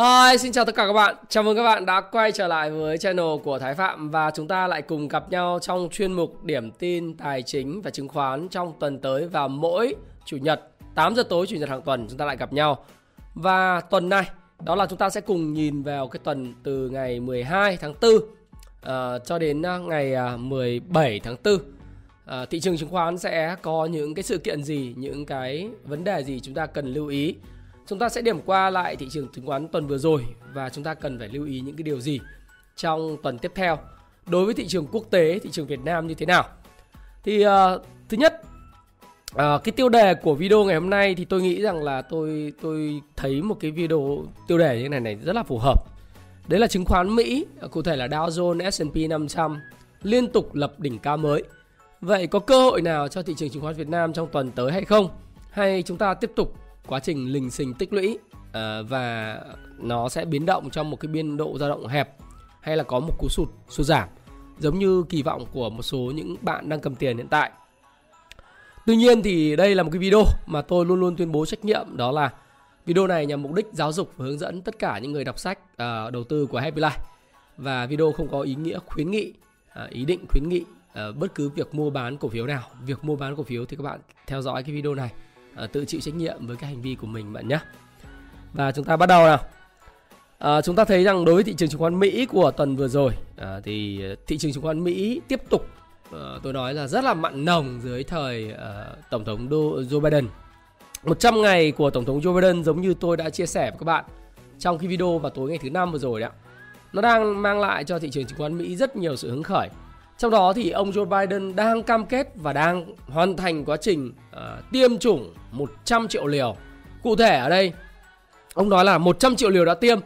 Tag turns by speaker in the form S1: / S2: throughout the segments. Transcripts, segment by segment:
S1: Hi, xin chào tất cả các bạn. Chào mừng các bạn đã quay trở lại với channel của Thái Phạm và chúng ta lại cùng gặp nhau trong chuyên mục điểm tin tài chính và chứng khoán trong tuần tới vào mỗi chủ nhật 8 giờ tối chủ nhật hàng tuần chúng ta lại gặp nhau. Và tuần này đó là chúng ta sẽ cùng nhìn vào cái tuần từ ngày 12 tháng 4 uh, ờ, cho đến ờ, ngày ờ, 17 tháng 4. Uh, thị trường chứng khoán sẽ có những cái sự kiện gì, những cái vấn đề gì chúng ta cần lưu ý Chúng ta sẽ điểm qua lại thị trường chứng khoán tuần vừa rồi và chúng ta cần phải lưu ý những cái điều gì trong tuần tiếp theo. Đối với thị trường quốc tế, thị trường Việt Nam như thế nào? Thì uh, thứ nhất uh, cái tiêu đề của video ngày hôm nay thì tôi nghĩ rằng là tôi tôi thấy một cái video tiêu đề như thế này này rất là phù hợp. Đấy là chứng khoán Mỹ, cụ thể là Dow Jones, S&P 500 liên tục lập đỉnh cao mới. Vậy có cơ hội nào cho thị trường chứng khoán Việt Nam trong tuần tới hay không? Hay chúng ta tiếp tục quá trình lình xình tích lũy ờ, và nó sẽ biến động trong một cái biên độ dao động hẹp hay là có một cú sụt sụt giảm giống như kỳ vọng của một số những bạn đang cầm tiền hiện tại. Tuy nhiên thì đây là một cái video mà tôi luôn luôn tuyên bố trách nhiệm đó là video này nhằm mục đích giáo dục và hướng dẫn tất cả những người đọc sách uh, đầu tư của Happy Life và video không có ý nghĩa khuyến nghị uh, ý định khuyến nghị uh, bất cứ việc mua bán cổ phiếu nào. Việc mua bán cổ phiếu thì các bạn theo dõi cái video này Ờ, tự chịu trách nhiệm với cái hành vi của mình bạn nhé. Và chúng ta bắt đầu nào. À, chúng ta thấy rằng đối với thị trường chứng khoán Mỹ của tuần vừa rồi à, thì thị trường chứng khoán Mỹ tiếp tục à, tôi nói là rất là mặn nồng dưới thời à, tổng thống Joe Biden. 100 ngày của tổng thống Joe Biden giống như tôi đã chia sẻ với các bạn trong cái video vào tối ngày thứ năm vừa rồi đấy ạ. Nó đang mang lại cho thị trường chứng khoán Mỹ rất nhiều sự hứng khởi trong đó thì ông Joe Biden đang cam kết và đang hoàn thành quá trình uh, tiêm chủng 100 triệu liều. Cụ thể ở đây, ông nói là 100 triệu liều đã tiêm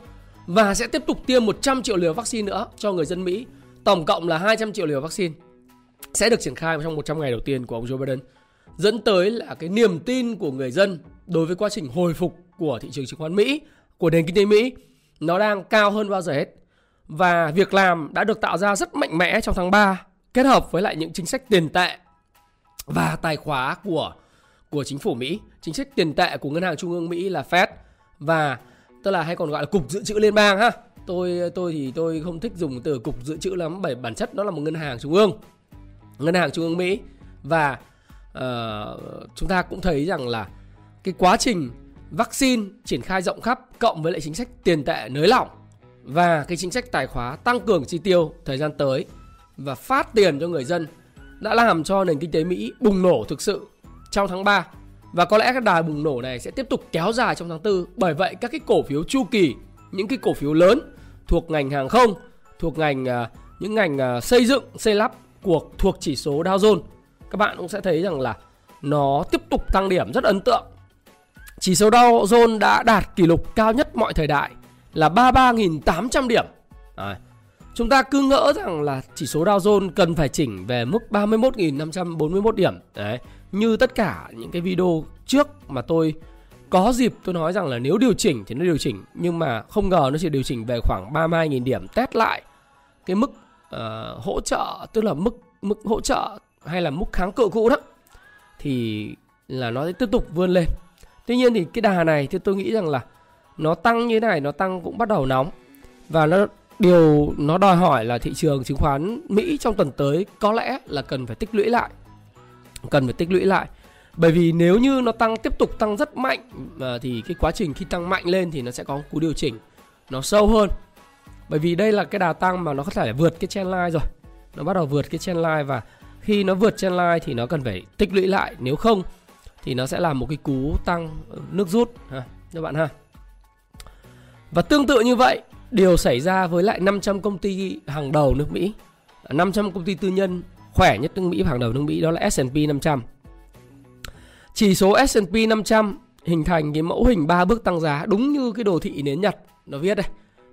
S1: và sẽ tiếp tục tiêm 100 triệu liều vaccine nữa cho người dân Mỹ. Tổng cộng là 200 triệu liều vaccine sẽ được triển khai trong 100 ngày đầu tiên của ông Joe Biden. Dẫn tới là cái niềm tin của người dân đối với quá trình hồi phục của thị trường chứng khoán Mỹ, của nền kinh tế Mỹ nó đang cao hơn bao giờ hết và việc làm đã được tạo ra rất mạnh mẽ trong tháng 3 kết hợp với lại những chính sách tiền tệ và tài khóa của của chính phủ Mỹ, chính sách tiền tệ của ngân hàng trung ương Mỹ là Fed và tức là hay còn gọi là cục dự trữ liên bang ha. Tôi tôi thì tôi không thích dùng từ cục dự trữ lắm bởi bản chất nó là một ngân hàng trung ương. Ngân hàng trung ương Mỹ và uh, chúng ta cũng thấy rằng là cái quá trình vaccine triển khai rộng khắp cộng với lại chính sách tiền tệ nới lỏng và cái chính sách tài khóa tăng cường chi tiêu thời gian tới và phát tiền cho người dân đã làm cho nền kinh tế Mỹ bùng nổ thực sự trong tháng 3 và có lẽ cái đà bùng nổ này sẽ tiếp tục kéo dài trong tháng 4 bởi vậy, các cái cổ phiếu chu kỳ, những cái cổ phiếu lớn thuộc ngành hàng không, thuộc ngành à, những ngành à, xây dựng, xây lắp cuộc thuộc chỉ số Dow Jones, các bạn cũng sẽ thấy rằng là nó tiếp tục tăng điểm rất ấn tượng. Chỉ số Dow Jones đã đạt kỷ lục cao nhất mọi thời đại là 33.800 điểm. Đấy. Chúng ta cứ ngỡ rằng là chỉ số Dow Jones cần phải chỉnh về mức 31.541 điểm. Đấy. Như tất cả những cái video trước mà tôi có dịp tôi nói rằng là nếu điều chỉnh thì nó điều chỉnh nhưng mà không ngờ nó chỉ điều chỉnh về khoảng 32.000 điểm test lại cái mức uh, hỗ trợ tức là mức mức hỗ trợ hay là mức kháng cự cũ đó thì là nó sẽ tiếp tục vươn lên. Tuy nhiên thì cái đà này thì tôi nghĩ rằng là nó tăng như thế này, nó tăng cũng bắt đầu nóng. Và nó, điều nó đòi hỏi là thị trường chứng khoán Mỹ trong tuần tới có lẽ là cần phải tích lũy lại. Cần phải tích lũy lại. Bởi vì nếu như nó tăng, tiếp tục tăng rất mạnh ờ, thì cái quá trình khi tăng mạnh lên thì nó sẽ có cú điều chỉnh nó sâu hơn. Bởi vì đây là cái đà tăng mà nó có thể vượt cái trend line rồi. Nó bắt đầu vượt cái trend line và khi nó vượt trend line thì nó cần phải tích lũy lại. Nếu không thì nó sẽ là một cái cú tăng nước rút. Ha, các bạn ha và tương tự như vậy, điều xảy ra với lại 500 công ty hàng đầu nước Mỹ. 500 công ty tư nhân khỏe nhất nước Mỹ hàng đầu nước Mỹ đó là S&P 500. Chỉ số S&P 500 hình thành cái mẫu hình ba bước tăng giá đúng như cái đồ thị nến Nhật nó viết đây.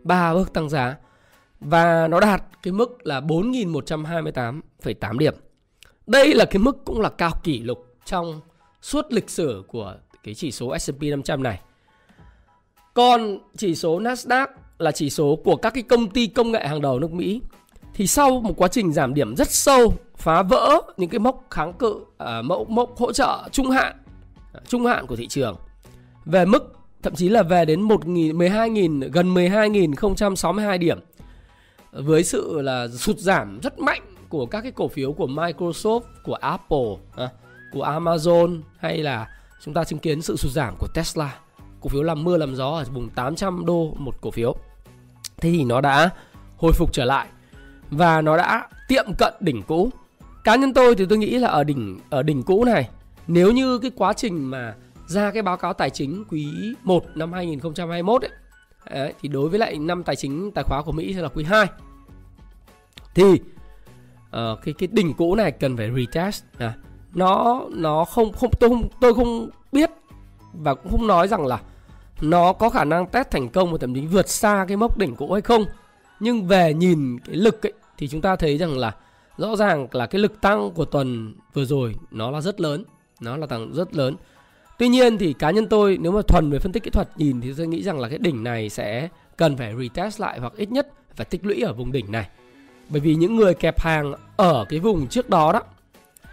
S1: ba bước tăng giá và nó đạt cái mức là 4.128,8 điểm. Đây là cái mức cũng là cao kỷ lục trong suốt lịch sử của cái chỉ số S&P 500 này. Còn chỉ số Nasdaq là chỉ số của các cái công ty công nghệ hàng đầu nước Mỹ. Thì sau một quá trình giảm điểm rất sâu phá vỡ những cái mốc kháng cự uh, mốc mốc hỗ trợ trung hạn à, trung hạn của thị trường. Về mức thậm chí là về đến 1.000 12.000 gần 12.062 điểm. Với sự là sụt giảm rất mạnh của các cái cổ phiếu của Microsoft, của Apple, à, của Amazon hay là chúng ta chứng kiến sự sụt giảm của Tesla. Cổ phiếu làm mưa làm gió ở vùng 800 đô một cổ phiếu. Thế thì nó đã hồi phục trở lại và nó đã tiệm cận đỉnh cũ. Cá nhân tôi thì tôi nghĩ là ở đỉnh ở đỉnh cũ này, nếu như cái quá trình mà ra cái báo cáo tài chính quý 1 năm 2021 ấy, ấy thì đối với lại năm tài chính tài khóa của Mỹ sẽ là quý 2 thì uh, cái cái đỉnh cũ này cần phải retest à, nó nó không không tôi không tôi không biết và cũng không nói rằng là nó có khả năng test thành công và thậm chí vượt xa cái mốc đỉnh cũ hay không. Nhưng về nhìn cái lực ấy, thì chúng ta thấy rằng là rõ ràng là cái lực tăng của tuần vừa rồi nó là rất lớn nó là tăng rất lớn. Tuy nhiên thì cá nhân tôi nếu mà thuần về phân tích kỹ thuật nhìn thì tôi nghĩ rằng là cái đỉnh này sẽ cần phải retest lại hoặc ít nhất phải tích lũy ở vùng đỉnh này. Bởi vì những người kẹp hàng ở cái vùng trước đó đó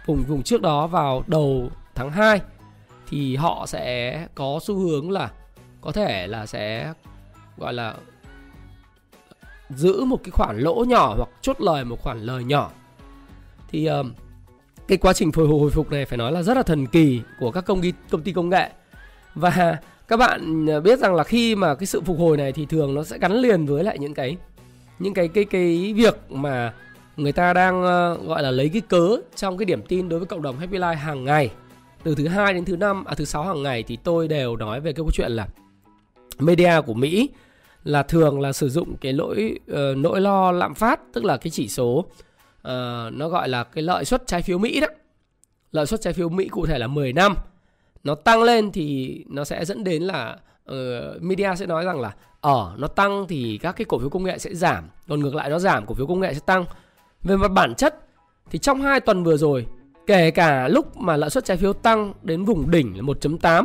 S1: vùng vùng trước đó vào đầu tháng 2 thì họ sẽ có xu hướng là có thể là sẽ gọi là giữ một cái khoản lỗ nhỏ hoặc chốt lời một khoản lời nhỏ. Thì uh, cái quá trình hồi hồi phục này phải nói là rất là thần kỳ của các công ty công ty công nghệ. Và các bạn ờ, biết rằng là khi mà cái sự phục hồi này thì thường nó sẽ gắn liền với lại những cái những cái cái cái việc mà người ta đang uh, gọi là lấy cái cớ trong cái điểm tin đối với cộng đồng Happy Life hàng ngày. Từ thứ hai đến thứ năm à thứ sáu hàng ngày thì tôi đều nói về cái câu chuyện là media của Mỹ là thường là sử dụng cái lỗi uh, nỗi lo lạm phát tức là cái chỉ số uh, nó gọi là cái lợi suất trái phiếu Mỹ đó. Lợi suất trái phiếu Mỹ cụ thể là 10 năm. Nó tăng lên thì nó sẽ dẫn đến là uh, media sẽ nói rằng là ở nó tăng thì các cái cổ phiếu công nghệ sẽ giảm còn ngược lại nó giảm cổ phiếu công nghệ sẽ tăng. Về mặt bản chất thì trong hai tuần vừa rồi kể cả lúc mà lãi suất trái phiếu tăng đến vùng đỉnh là 1.8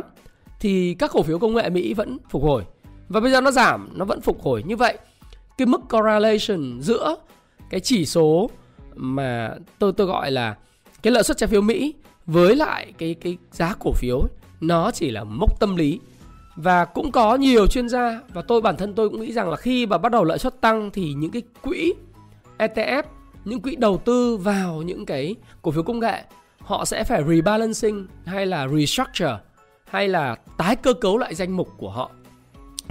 S1: thì các cổ phiếu công nghệ Mỹ vẫn phục hồi. Và bây giờ nó giảm nó vẫn phục hồi. Như vậy cái mức correlation giữa cái chỉ số mà tôi tôi gọi là cái lợi suất trái phiếu Mỹ với lại cái cái giá cổ phiếu ấy, nó chỉ là mốc tâm lý. Và cũng có nhiều chuyên gia và tôi bản thân tôi cũng nghĩ rằng là khi mà bắt đầu lợi suất tăng thì những cái quỹ ETF, những quỹ đầu tư vào những cái cổ phiếu công nghệ họ sẽ phải rebalancing hay là restructure hay là tái cơ cấu lại danh mục của họ.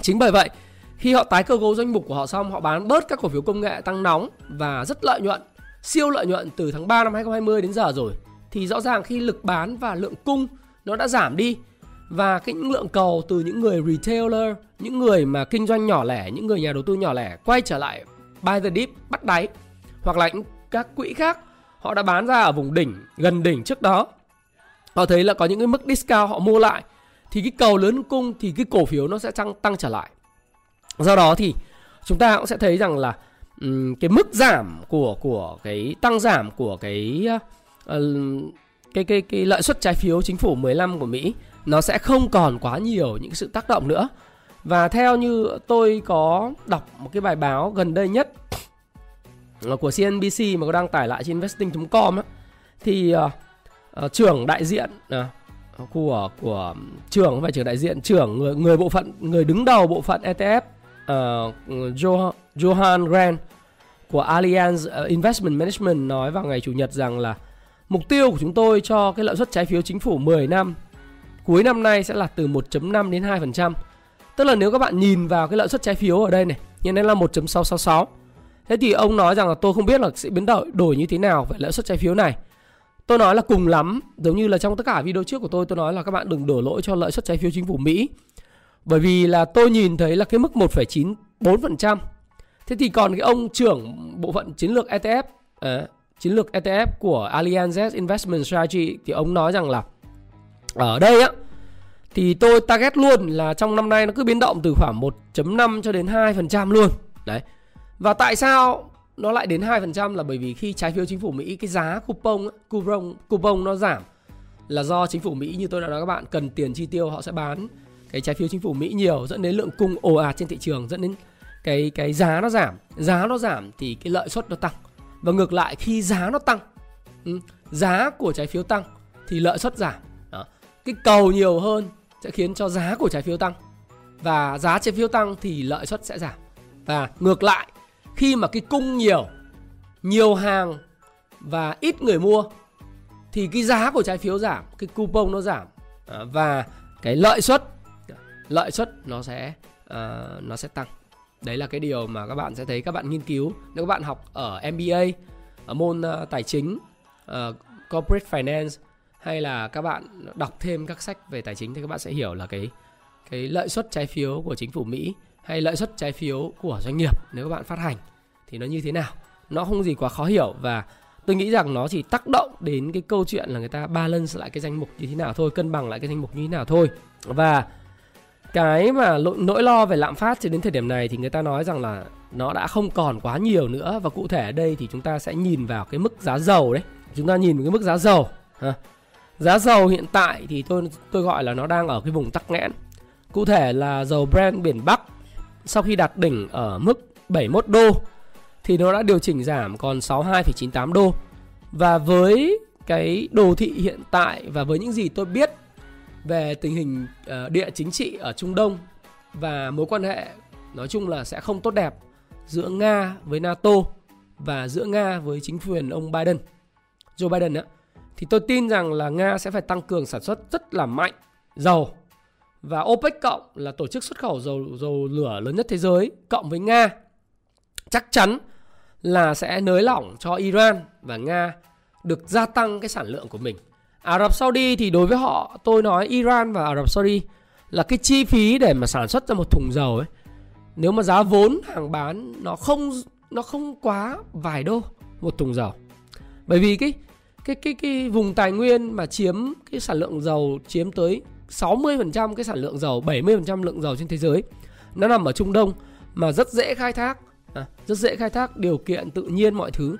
S1: Chính bởi vậy, khi họ tái cơ cấu danh mục của họ xong, họ bán bớt các cổ phiếu công nghệ tăng nóng và rất lợi nhuận, siêu lợi nhuận từ tháng 3 năm 2020 đến giờ rồi thì rõ ràng khi lực bán và lượng cung nó đã giảm đi và cái lượng cầu từ những người retailer, những người mà kinh doanh nhỏ lẻ, những người nhà đầu tư nhỏ lẻ quay trở lại buy the dip bắt đáy hoặc là những các quỹ khác họ đã bán ra ở vùng đỉnh gần đỉnh trước đó họ thấy là có những cái mức discount họ mua lại thì cái cầu lớn cung thì cái cổ phiếu nó sẽ tăng tăng trở lại. Do đó thì chúng ta cũng sẽ thấy rằng là um, cái mức giảm của của cái tăng giảm của cái uh, cái cái cái lợi suất trái phiếu chính phủ 15 của Mỹ nó sẽ không còn quá nhiều những sự tác động nữa. Và theo như tôi có đọc một cái bài báo gần đây nhất của CNBC mà có đăng tải lại trên investing.com á, thì uh, uh, trưởng đại diện uh, Ờ, của của trưởng không phải trưởng đại diện trưởng người người bộ phận người đứng đầu bộ phận ETF uh, ờ, Johan, Johan Grant của Allianz ờ, Investment Management nói vào ngày chủ nhật rằng là mục tiêu của chúng tôi cho cái lợi suất trái phiếu chính phủ 10 năm cuối năm nay sẽ là từ 1.5 đến 2%. Tức là nếu các bạn nhìn vào cái lợi suất trái phiếu ở đây này, hiện nay là 1.666. Thế thì ông nói rằng là tôi không biết là sẽ biến đổi đổi như thế nào về lợi suất trái phiếu này. Tôi nói là cùng lắm, giống như là trong tất cả video trước của tôi tôi nói là các bạn đừng đổ lỗi cho lợi suất trái phiếu chính phủ Mỹ. Bởi vì là tôi nhìn thấy là cái mức 1,94%. Thế thì còn cái ông trưởng bộ phận chiến lược ETF, à, ờ, chiến lược ETF của Allianz Investment Strategy thì ông nói rằng là ở đây á thì tôi target luôn là trong năm nay nó cứ biến động từ khoảng 1.5 cho đến 2% luôn. Đấy. Và tại sao nó lại đến 2% là bởi vì khi trái phiếu chính phủ Mỹ, cái giá coupon coupon coupon nó giảm là do chính phủ Mỹ như tôi đã nói các bạn, cần tiền chi tiêu, họ sẽ bán cái trái phiếu chính phủ Mỹ nhiều, dẫn đến lượng cung ồ ạt trên thị trường, dẫn đến cái cái giá nó giảm. Giá nó giảm thì cái lợi suất nó tăng. Và ngược lại, khi giá nó tăng ừ, giá của trái phiếu tăng thì lợi suất giảm. Đó. cái cầu nhiều hơn sẽ khiến cho giá của trái phiếu tăng. Và giá trái phiếu tăng thì lợi suất sẽ giảm. Và ngược lại khi mà cái cung nhiều nhiều hàng và ít người mua thì cái giá của trái phiếu giảm cái coupon nó giảm. À, và cái lợi suất lợi suất nó sẽ uh, nó sẽ tăng. Đấy là cái điều mà các bạn sẽ thấy các bạn nghiên cứu. Nếu các bạn học ở MBA ở môn uh, tài chính uh, corporate finance hay là các bạn đọc thêm các sách về tài chính thì các bạn sẽ hiểu là cái cái lợi suất trái phiếu của chính phủ Mỹ hay lợi suất trái phiếu của doanh nghiệp nếu các bạn phát hành thì nó như thế nào? Nó không gì quá khó hiểu và tôi nghĩ rằng nó chỉ tác động đến cái câu chuyện là người ta balance lại cái danh mục như thế nào thôi, cân bằng lại cái danh mục như thế nào thôi. Và cái mà nỗi lo về lạm phát cho đến thời điểm này thì người ta nói rằng là nó đã không còn quá nhiều nữa và cụ thể ở đây thì chúng ta sẽ nhìn vào cái mức giá dầu đấy. Chúng ta nhìn vào cái mức giá dầu, ha. giá dầu hiện tại thì tôi tôi gọi là nó đang ở cái vùng tắc nghẽn. Cụ thể là dầu Brent biển Bắc sau khi đạt đỉnh ở mức 71 đô thì nó đã điều chỉnh giảm còn 62,98 đô. Và với cái đồ thị hiện tại và với những gì tôi biết về tình hình ờ, địa chính trị ở Trung Đông và mối quan hệ nói chung là sẽ không tốt đẹp giữa Nga với NATO và giữa Nga với chính quyền ông Biden, Joe Biden á, thì tôi tin rằng là Nga sẽ phải tăng cường sản xuất rất là mạnh dầu và OPEC cộng là tổ chức xuất khẩu dầu dầu lửa lớn nhất thế giới, cộng với Nga. Chắc chắn là sẽ nới lỏng cho Iran và Nga được gia tăng cái sản lượng của mình. Ả Rập Saudi thì đối với họ, tôi nói Iran và Ả Rập Saudi là cái chi phí để mà sản xuất ra một thùng dầu ấy, nếu mà giá vốn hàng bán nó không nó không quá vài đô một thùng dầu. Bởi vì cái cái cái cái vùng tài nguyên mà chiếm cái sản lượng dầu chiếm tới 60% cái sản lượng dầu 70% lượng dầu trên thế giới nó nằm ở Trung Đông mà rất dễ khai thác à, rất dễ khai thác điều kiện tự nhiên mọi thứ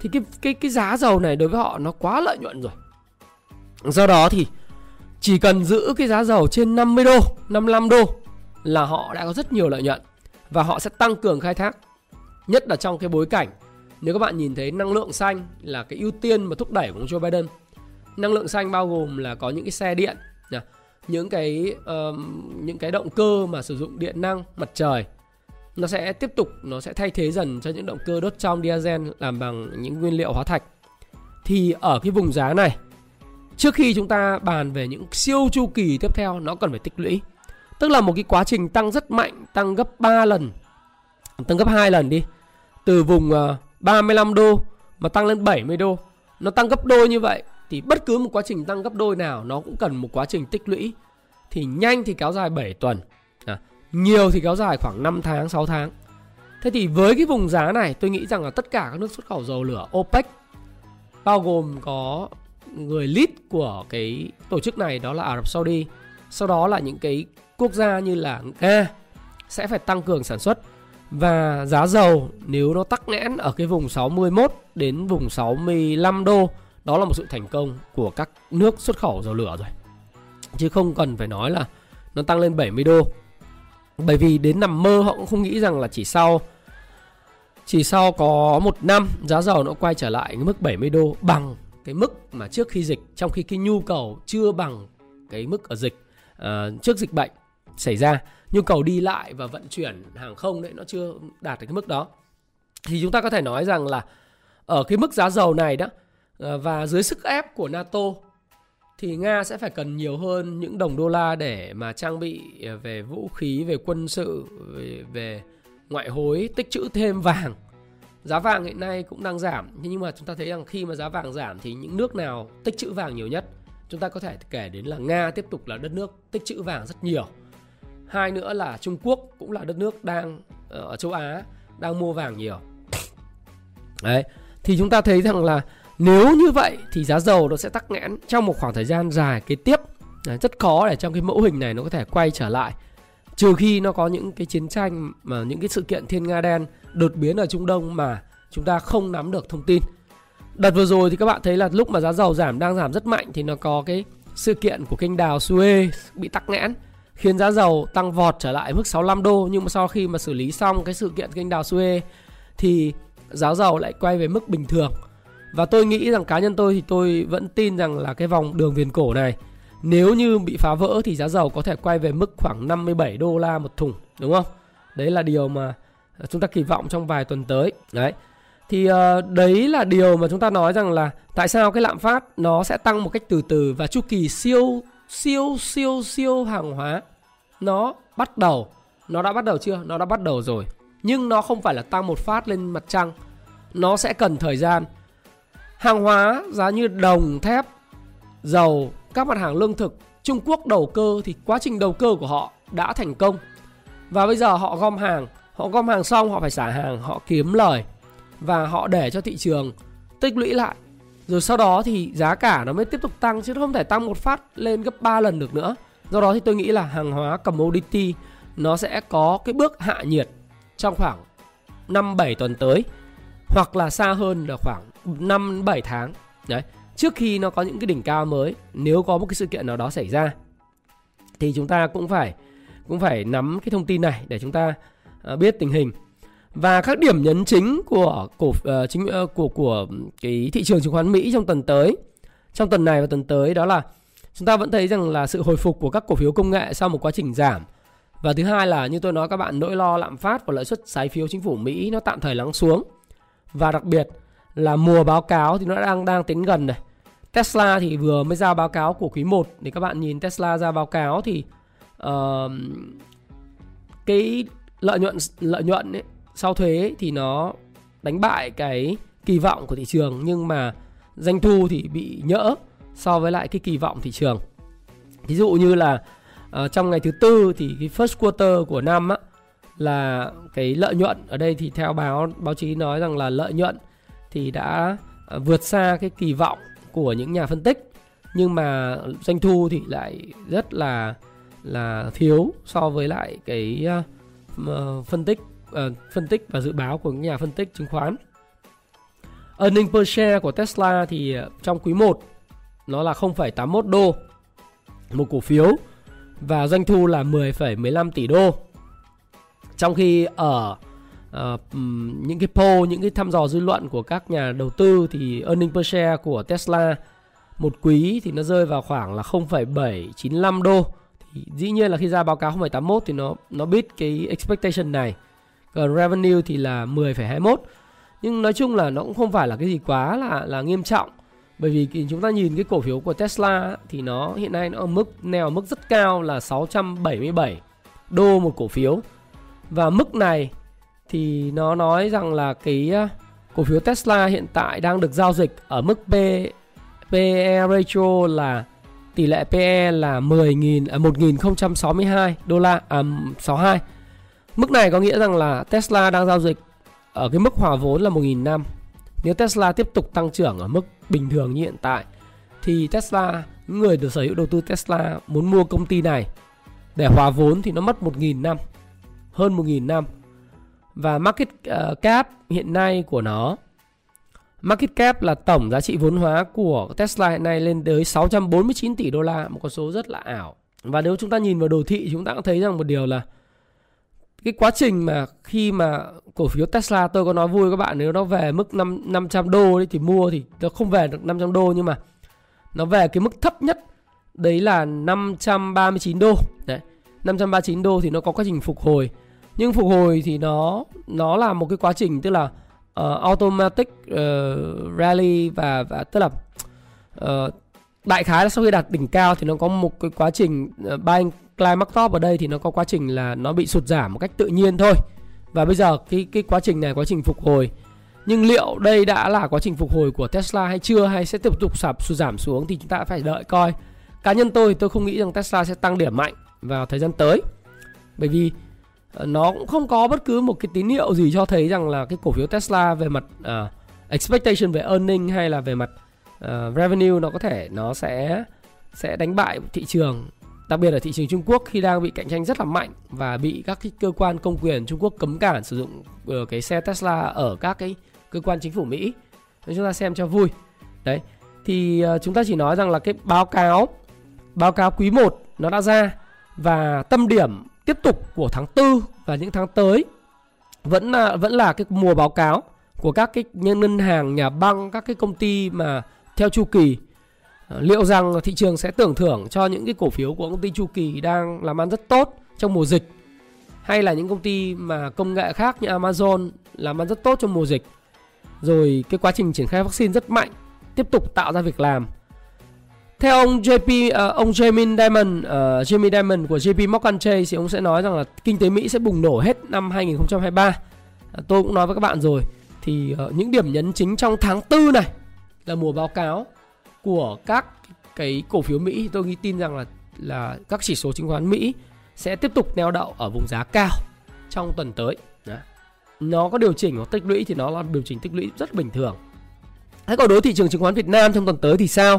S1: thì cái cái cái giá dầu này đối với họ nó quá lợi nhuận rồi Do đó thì chỉ cần giữ cái giá dầu trên 50 đô, 55 đô là họ đã có rất nhiều lợi nhuận và họ sẽ tăng cường khai thác. Nhất là trong cái bối cảnh nếu các bạn nhìn thấy năng lượng xanh là cái ưu tiên mà thúc đẩy của ông Joe Biden. Năng lượng xanh bao gồm là có những cái xe điện, à, những cái uh, những cái động cơ mà sử dụng điện năng mặt trời nó sẽ tiếp tục nó sẽ thay thế dần cho những động cơ đốt trong diesel làm bằng những nguyên liệu hóa thạch. Thì ở cái vùng giá này trước khi chúng ta bàn về những siêu chu kỳ tiếp theo nó cần phải tích lũy. Tức là một cái quá trình tăng rất mạnh tăng gấp 3 lần tăng gấp 2 lần đi. Từ vùng ờ, 35 đô mà tăng lên 70 đô nó tăng gấp đôi như vậy thì bất cứ một quá trình tăng gấp đôi nào nó cũng cần một quá trình tích lũy. Thì nhanh thì kéo dài 7 tuần. À, nhiều thì kéo dài khoảng 5 tháng 6 tháng. Thế thì với cái vùng giá này tôi nghĩ rằng là tất cả các nước xuất khẩu dầu lửa OPEC bao gồm có người lead của cái tổ chức này đó là Ả Rập Saudi sau đó là những cái quốc gia như là Nga sẽ phải tăng cường sản xuất. Và giá dầu nếu nó tắc nghẽn ở cái vùng 61 đến vùng 65 đô đó là một sự thành công của các nước xuất khẩu dầu lửa rồi. Chứ không cần phải nói là nó tăng lên 70 đô. Bởi vì đến nằm mơ họ cũng không nghĩ rằng là chỉ sau chỉ sau có một năm giá dầu nó quay trở lại cái mức 70 đô bằng cái mức mà trước khi dịch trong khi cái nhu cầu chưa bằng cái mức ở dịch uh, trước dịch bệnh xảy ra. Nhu cầu đi lại và vận chuyển hàng không đấy nó chưa đạt được cái mức đó. Thì chúng ta có thể nói rằng là ở cái mức giá dầu này đó Ờ, và dưới sức ép của NATO thì Nga sẽ phải cần nhiều hơn những đồng đô la để mà trang bị ờ, về vũ khí, về quân sự, về, về ngoại hối, tích trữ thêm vàng. Giá vàng hiện nay cũng đang giảm nhưng mà chúng ta thấy rằng khi mà giá vàng giảm thì những nước nào tích trữ vàng nhiều nhất chúng ta có thể kể đến là nga tiếp tục là đất nước tích trữ vàng rất nhiều. Hai nữa là trung quốc cũng là đất nước đang ờ, ở châu á đang mua vàng nhiều. Đấy thì chúng ta thấy rằng là nếu như vậy thì giá dầu nó sẽ tắc nghẽn trong một khoảng thời gian dài kế tiếp Đấy, rất khó để trong cái mẫu hình này nó có thể quay trở lại trừ khi nó có những cái chiến tranh mà những cái sự kiện thiên nga đen đột biến ở Trung Đông mà chúng ta không nắm được thông tin. Đợt vừa rồi thì các bạn thấy là lúc mà giá dầu giảm đang giảm rất mạnh thì nó có cái sự kiện của kênh đào Suez bị tắc nghẽn khiến giá dầu tăng vọt trở lại mức 65 đô nhưng mà sau khi mà xử lý xong cái sự kiện kênh đào Suez thì giá dầu lại quay về mức bình thường. Và tôi nghĩ rằng cá nhân tôi thì tôi vẫn tin rằng là cái vòng đường viền cổ này nếu như bị phá vỡ thì giá dầu có thể quay về mức khoảng 57 đô la một thùng đúng không? Đấy là điều mà chúng ta kỳ vọng trong vài tuần tới. Đấy. Thì uh, đấy là điều mà chúng ta nói rằng là tại sao cái lạm phát nó sẽ tăng một cách từ từ và chu kỳ siêu siêu siêu siêu hàng hóa nó bắt đầu nó đã bắt đầu chưa? Nó đã bắt đầu rồi. Nhưng nó không phải là tăng một phát lên mặt trăng. Nó sẽ cần thời gian. Hàng hóa giá như đồng, thép, dầu, các mặt hàng lương thực, Trung Quốc đầu cơ thì quá trình đầu cơ của họ đã thành công. Và bây giờ họ gom hàng, họ gom hàng xong họ phải xả hàng, họ kiếm lời và họ để cho thị trường tích lũy lại. Rồi sau đó thì giá cả nó mới tiếp tục tăng chứ không thể tăng một phát lên gấp 3 lần được nữa. Do đó thì tôi nghĩ là hàng hóa commodity nó sẽ có cái bước hạ nhiệt trong khoảng 5 7 tuần tới hoặc là xa hơn là khoảng 5 7 tháng. Đấy trước khi nó có những cái đỉnh cao mới nếu có một cái sự kiện nào đó xảy ra thì chúng ta cũng phải cũng phải nắm cái thông tin này để chúng ta à, biết tình hình. Và các điểm nhấn chính của cổ uh, chính uh, của của cái thị trường chứng khoán Mỹ trong tuần tới trong tuần này và tuần tới đó là chúng ta vẫn thấy rằng là sự hồi phục của các cổ phiếu công nghệ sau một quá trình giảm. Và thứ hai là như tôi nói các bạn nỗi lo lạm phát và lợi suất trái phiếu chính phủ Mỹ nó tạm thời lắng xuống và đặc biệt là mùa báo cáo thì nó đang đang tiến gần này. Tesla thì vừa mới ra báo cáo của quý 1 để các bạn nhìn Tesla ra báo cáo thì uh, cái lợi nhuận lợi nhuận ấy, sau thuế thì nó đánh bại cái kỳ vọng của thị trường nhưng mà doanh thu thì bị nhỡ so với lại cái kỳ vọng thị trường. Ví dụ như là uh, trong ngày thứ tư thì cái first quarter của năm á là cái lợi nhuận ở đây thì theo báo báo chí nói rằng là lợi nhuận thì đã à, vượt xa cái kỳ vọng của những nhà phân tích nhưng mà doanh thu thì lại rất là là thiếu so với lại cái uh, phân tích uh, phân tích và dự báo của những nhà phân tích chứng khoán. Earning per share của Tesla thì à, trong quý 1 nó là 0,81 đô một cổ phiếu và doanh thu là 10,15 tỷ đô. Trong khi ở uh, những cái poll, những cái thăm dò dư luận của các nhà đầu tư thì earning per share của Tesla một quý thì nó rơi vào khoảng là 0,795 đô. Thì dĩ nhiên là khi ra báo cáo 0,81 thì nó nó biết cái expectation này. Còn revenue thì là 10,21. Nhưng nói chung là nó cũng không phải là cái gì quá là là nghiêm trọng. Bởi vì chúng ta nhìn cái cổ phiếu của Tesla thì nó hiện nay nó ở mức neo mức rất cao là 677 đô một cổ phiếu. Và mức này thì nó nói rằng là cái cổ phiếu Tesla hiện tại đang được giao dịch ở mức P, PE ratio là tỷ lệ PE là 10.000 à, 1062 đô la à 62. Mức này có nghĩa rằng là Tesla đang giao dịch ở cái mức hòa vốn là 1.000 năm. Nếu Tesla tiếp tục tăng trưởng ở mức bình thường như hiện tại thì Tesla, những người được sở hữu đầu tư Tesla muốn mua công ty này để hòa vốn thì nó mất 1.000 năm, hơn 1.000 năm và market ờ, cap hiện nay của nó Market cap là tổng giá trị vốn hóa của Tesla hiện nay lên tới 649 tỷ đô la, một con số rất là ảo. Và nếu chúng ta nhìn vào đồ thị chúng ta cũng thấy rằng một điều là cái quá trình mà khi mà cổ phiếu Tesla tôi có nói vui các bạn nếu nó về mức 5 500 đô thì mua thì nó không về được 500 đô nhưng mà nó về cái mức thấp nhất đấy là 539 đô. Đấy. 539 đô thì nó có quá trình phục hồi nhưng phục hồi thì nó nó là một cái quá trình tức là uh, automatic uh, rally và và tức là uh, đại khái là sau khi đạt đỉnh cao thì nó có một cái quá trình uh, buying climax top ở đây thì nó có quá trình là nó bị sụt giảm một cách tự nhiên thôi. Và bây giờ cái cái quá trình này quá trình phục hồi. Nhưng liệu đây đã là quá trình phục hồi của Tesla hay chưa hay sẽ tiếp tục sập sụt giảm xuống thì chúng ta phải đợi coi. Cá nhân tôi tôi không nghĩ rằng Tesla sẽ tăng điểm mạnh vào thời gian tới. Bởi vì Ờ, nó cũng không có bất cứ một cái tín hiệu gì cho thấy rằng là cái cổ phiếu Tesla về mặt uh, expectation về earning hay là về mặt uh, revenue nó có thể nó sẽ sẽ đánh bại thị trường đặc biệt là thị trường Trung Quốc khi đang bị cạnh tranh rất là mạnh và bị các cái cơ quan công quyền Trung Quốc cấm cản sử dụng uh, cái xe Tesla ở các cái cơ quan chính phủ Mỹ. Nên chúng ta xem cho vui. Đấy. Thì uh, chúng ta chỉ nói rằng là cái báo cáo báo cáo quý 1 nó đã ra và tâm điểm tiếp tục của tháng 4 và những tháng tới vẫn là vẫn là cái mùa báo cáo của các cái ngân hàng, nhà băng, các cái công ty mà theo chu kỳ. Ờ, liệu rằng thị trường sẽ tưởng thưởng cho những cái cổ phiếu của công ty chu kỳ đang làm ăn rất tốt trong mùa dịch? Hay là những công ty mà công nghệ khác như Amazon làm ăn rất tốt trong mùa dịch? Rồi cái quá trình triển khai vaccine rất mạnh tiếp tục tạo ra việc làm theo ông JP uh, ờ, ông Jamie Dimon uh, Jamie Dimon của JP Morgan Chase thì ông sẽ nói rằng là kinh tế Mỹ sẽ bùng nổ hết năm 2023 uh, à, tôi cũng nói với các bạn rồi thì uh, những điểm nhấn chính trong tháng 4 này là mùa báo cáo của các cái cổ phiếu Mỹ tôi nghĩ tin rằng là là các chỉ số chứng khoán Mỹ sẽ tiếp tục neo đậu ở vùng giá cao trong tuần tới. Đó. Nó có điều chỉnh hoặc tích lũy thì nó là điều chỉnh tích lũy rất bình thường. Thế còn đối thị trường chứng khoán Việt Nam trong tuần tới thì sao?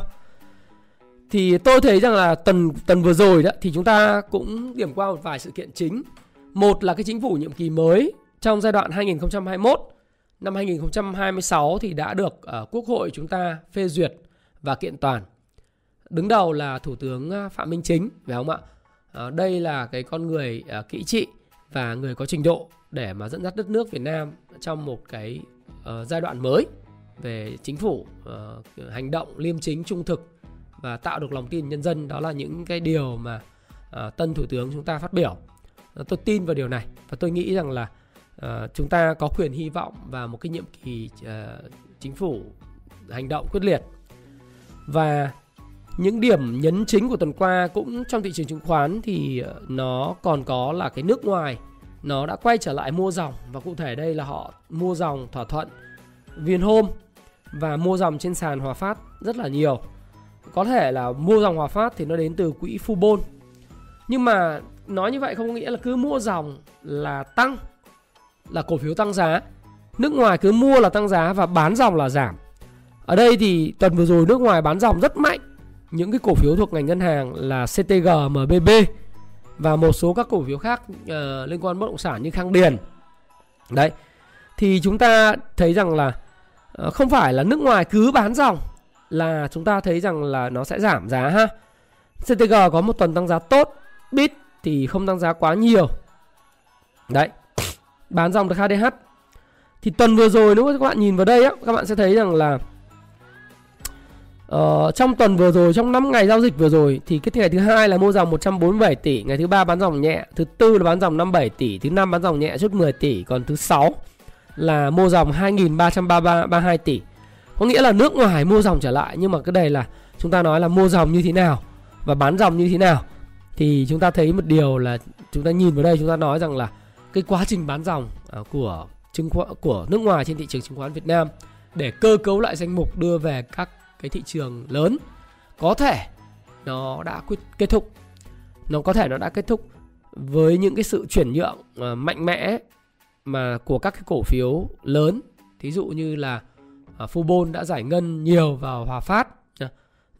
S1: Thì tôi thấy rằng là tuần tuần vừa rồi đó thì chúng ta cũng điểm qua một vài sự kiện chính. Một là cái chính phủ nhiệm kỳ mới trong giai đoạn 2021 năm 2026 thì đã được uh, Quốc hội chúng ta phê duyệt và kiện toàn. Đứng đầu là Thủ tướng ờ, Phạm Minh Chính, phải không ạ? Uh, đây là cái con người uh, kỹ trị và người có trình độ để mà dẫn dắt đất nước Việt Nam trong một cái uh, giai đoạn mới về chính phủ uh, hành động liêm chính trung thực và tạo được lòng tin nhân dân. Đó là những cái điều mà uh, tân thủ tướng chúng ta phát biểu. Ờ, tôi tin vào điều này và tôi nghĩ rằng là uh, chúng ta có quyền hy vọng vào một cái nhiệm kỳ uh, chính phủ hành động quyết liệt. Và những điểm nhấn chính của tuần qua cũng trong thị trường chứng khoán thì nó còn có là cái nước ngoài. Nó đã quay trở lại mua dòng và cụ thể đây là họ mua dòng thỏa thuận Vinhome và mua dòng trên sàn Hòa Phát rất là nhiều. Có thể là mua dòng Hòa Phát thì nó đến từ quỹ Fubon. Nhưng mà nói như vậy không có nghĩa là cứ mua dòng là tăng là cổ phiếu tăng giá. Nước ngoài cứ mua là tăng giá và bán dòng là giảm. Ở đây thì tuần vừa rồi nước ngoài bán dòng rất mạnh những cái cổ phiếu thuộc ngành ngân hàng là CTG, MBB và một số các cổ phiếu khác uh, liên quan bất động sản như Khang Điền. Đấy. Thì chúng ta thấy rằng là uh, không phải là nước ngoài cứ bán dòng là chúng ta thấy rằng là nó sẽ giảm giá ha. CTG có một tuần tăng giá tốt, BIT thì không tăng giá quá nhiều. Đấy. Bán dòng được HDH. Thì tuần vừa rồi nếu các bạn nhìn vào đây á, các bạn sẽ thấy rằng là Ờ, trong tuần vừa rồi trong 5 ngày giao dịch vừa rồi thì cái ngày thứ hai là mua dòng 147 tỷ, ngày thứ ba bán dòng nhẹ, thứ tư là bán dòng 57 tỷ, thứ năm bán dòng nhẹ chút 10 tỷ, còn thứ sáu là mua dòng 2332 tỷ. Có nghĩa là nước ngoài mua dòng trở lại, nhưng mà cái đây là chúng ta nói là mua dòng như thế nào và bán dòng như thế nào. Thì chúng ta thấy một điều là chúng ta nhìn vào đây, chúng ta nói rằng là cái quá trình bán dòng à, của chứng khoán, của nước ngoài trên thị trường chứng khoán Việt Nam để cơ cấu lại danh mục đưa về các cái thị trường lớn, có thể nó đã quyết kết thúc. Nó có thể nó đã kết thúc với những cái sự chuyển nhượng à, mạnh mẽ mà của các cái cổ phiếu lớn. Thí dụ như là Ờ, Fubon đã giải ngân nhiều vào Hòa Phát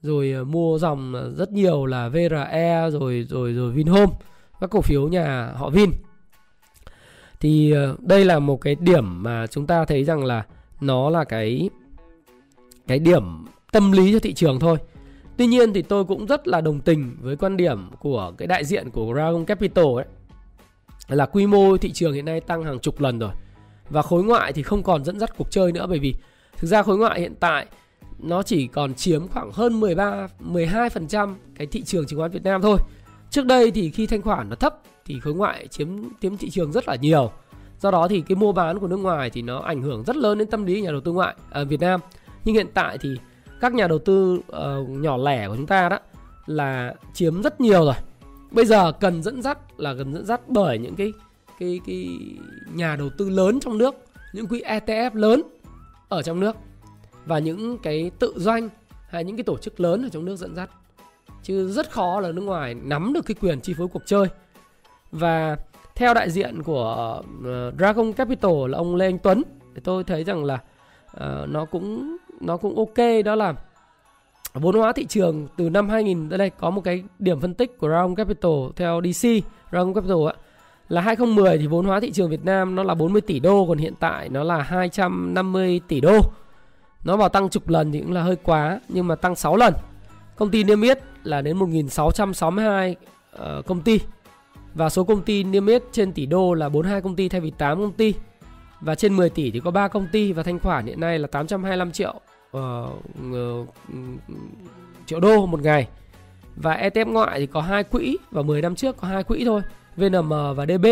S1: rồi ờ, mua dòng ờ, rất nhiều là VRE rồi rồi rồi Vinhome, các cổ phiếu nhà họ Vin. Thì đây là một cái điểm mà chúng ta thấy rằng là nó là cái cái điểm tâm lý cho thị trường thôi. Tuy nhiên thì tôi cũng rất là đồng tình với quan điểm của cái đại diện của Dragon Capital ấy, là quy mô thị trường hiện nay tăng hàng chục lần rồi. Và khối ngoại thì không còn dẫn dắt cuộc chơi nữa bởi vì thực ra khối ngoại hiện tại nó chỉ còn chiếm khoảng hơn 13 12% cái thị trường chứng khoán Việt Nam thôi. Trước đây thì khi thanh khoản nó thấp thì khối ngoại chiếm chiếm thị trường rất là nhiều. Do đó thì cái mua bán của nước ngoài thì nó ảnh hưởng rất lớn đến tâm lý nhà đầu tư ngoại ở Việt Nam. Nhưng hiện tại thì các nhà đầu tư uh, nhỏ lẻ của chúng ta đó là chiếm rất nhiều rồi bây giờ cần dẫn dắt là cần dẫn dắt bởi những cái cái cái nhà đầu tư lớn trong nước những quỹ ETF lớn ở trong nước và những cái tự doanh hay những cái tổ chức lớn ở trong nước dẫn dắt. Chứ rất khó là nước ngoài nắm được cái quyền chi phối cuộc chơi. Và theo đại diện của ờ, Dragon Capital là ông Lê Anh Tuấn thì tôi thấy rằng là uh, nó cũng nó cũng ok. Đó là vốn hóa thị trường từ năm 2000 tới đây có một cái điểm phân tích của Dragon Capital theo DC Dragon Capital ạ là 2010 thì vốn hóa thị trường Việt Nam nó là 40 tỷ đô còn hiện tại nó là 250 tỷ đô. Nó vào tăng chục lần thì cũng là hơi quá nhưng mà tăng 6 lần. Công ty niêm yết là đến 1662 uh, ờ, công ty và số công ty niêm yết trên tỷ đô là 42 công ty thay vì 8 công ty. Và trên 10 tỷ thì có 3 công ty và thanh khoản hiện nay là 825 triệu uh, uh, triệu đô một ngày. Và ETF ngoại thì có hai quỹ và 10 năm trước có hai quỹ thôi. VNM và DB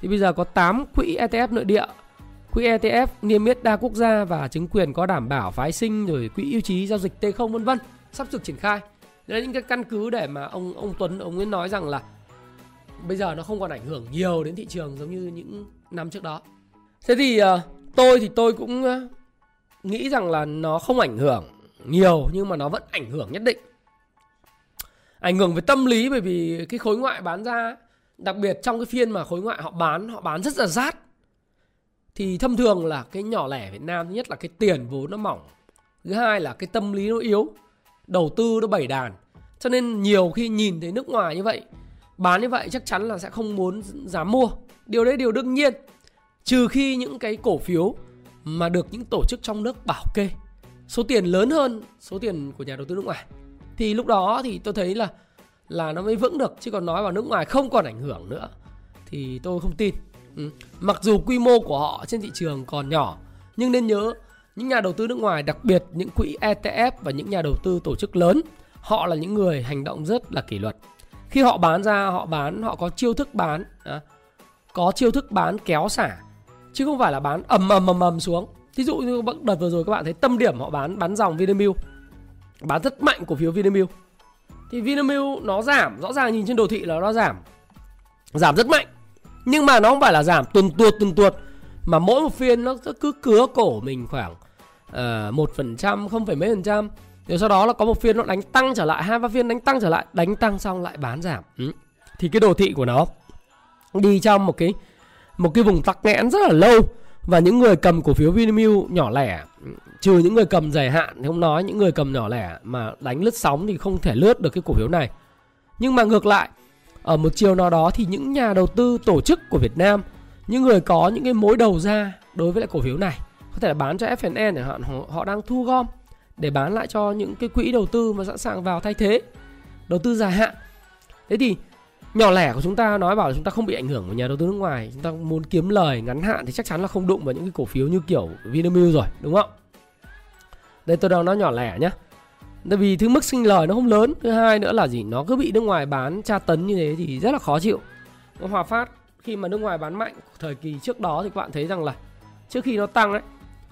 S1: thì bây giờ có 8 quỹ ETF nội địa quỹ ETF niêm yết đa quốc gia và chứng quyền có đảm bảo phái sinh rồi quỹ ưu trí giao dịch T0 vân vân, sắp được triển khai. Đây là những cái căn cứ để mà ông ông Tuấn, ông ấy nói rằng là bây giờ nó không còn ảnh hưởng nhiều đến thị trường giống như những năm trước đó. Thế thì ờ, tôi thì tôi cũng ờ, nghĩ rằng là nó không ảnh hưởng nhiều nhưng mà nó vẫn ảnh hưởng nhất định. Ảnh hưởng về tâm lý bởi vì cái khối ngoại bán ra đặc biệt trong cái phiên mà khối ngoại họ bán họ bán rất là rát. Thì thông thường là cái nhỏ lẻ Việt Nam, thứ nhất là cái tiền vốn nó mỏng. Thứ hai là cái tâm lý nó yếu. Đầu tư nó bảy đàn. Cho nên nhiều khi nhìn thấy nước ngoài như vậy, bán như vậy chắc chắn là sẽ không muốn dám mua. Điều đấy điều đương nhiên. Trừ khi những cái cổ phiếu mà được những tổ chức trong nước bảo kê. Số tiền lớn hơn số tiền của nhà đầu tư nước ngoài. Thì lúc đó thì tôi thấy là là nó mới vững được chứ còn nói vào nước ngoài không còn ảnh hưởng nữa. Thì tôi không tin. Ừ. mặc dù quy mô của họ trên thị trường còn nhỏ nhưng nên nhớ những nhà đầu tư nước ngoài đặc biệt những quỹ ETF và những nhà đầu tư tổ chức lớn họ là những người hành động rất là kỷ luật. Khi họ bán ra họ bán họ có chiêu thức bán à, có chiêu thức bán kéo xả chứ không phải là bán ầm ầm ầm ầm xuống. Thí dụ như đợt vừa rồi các bạn thấy tâm điểm họ bán bán dòng Vinamilk bán rất mạnh cổ phiếu Vinamilk thì Vinamilk nó giảm, rõ ràng nhìn trên đồ thị là nó giảm. Giảm rất mạnh. Nhưng mà nó không phải là giảm, tuần tuột tuần tuột. Mà mỗi một phiên nó cứ cứa cổ mình khoảng ờ, một phần trăm, không phải mấy phần trăm. Rồi sau đó là có một phiên nó đánh tăng trở lại, hai ba phiên đánh tăng trở lại, đánh tăng xong lại bán giảm. Ừ. thì cái đồ thị của nó đi trong một cái một cái vùng tắc nghẽn rất là lâu và những người cầm cổ phiếu Vinamilk nhỏ lẻ, trừ những người cầm dài hạn thì không nói, những người cầm nhỏ lẻ mà đánh lướt sóng thì không thể lướt được cái cổ phiếu này. Nhưng mà ngược lại, ở một chiều nào đó thì những nhà đầu tư tổ chức của Việt Nam, những người có những cái mối đầu ra đối với lại cổ phiếu này, có thể là bán cho FNN để họ họ đang thu gom, để bán lại cho những cái quỹ đầu tư mà sẵn sàng vào thay thế, đầu tư dài hạn. Thế thì nhỏ lẻ của chúng ta nói bảo là chúng ta không bị ảnh hưởng của nhà đầu tư nước ngoài. Chúng ta muốn kiếm lời ngắn hạn thì chắc chắn là không đụng vào những cái cổ phiếu như kiểu Vinamilk rồi, đúng không? Đây, tôi đang nói nhỏ lẻ nhá. Tại vì thứ mức sinh lời nó không lớn, thứ hai nữa là gì? Nó cứ bị nước ngoài bán tra tấn như thế thì rất là khó chịu. Hòa phát, khi mà nước ngoài bán mạnh thời kỳ trước đó thì các bạn thấy rằng là trước khi nó tăng ấy,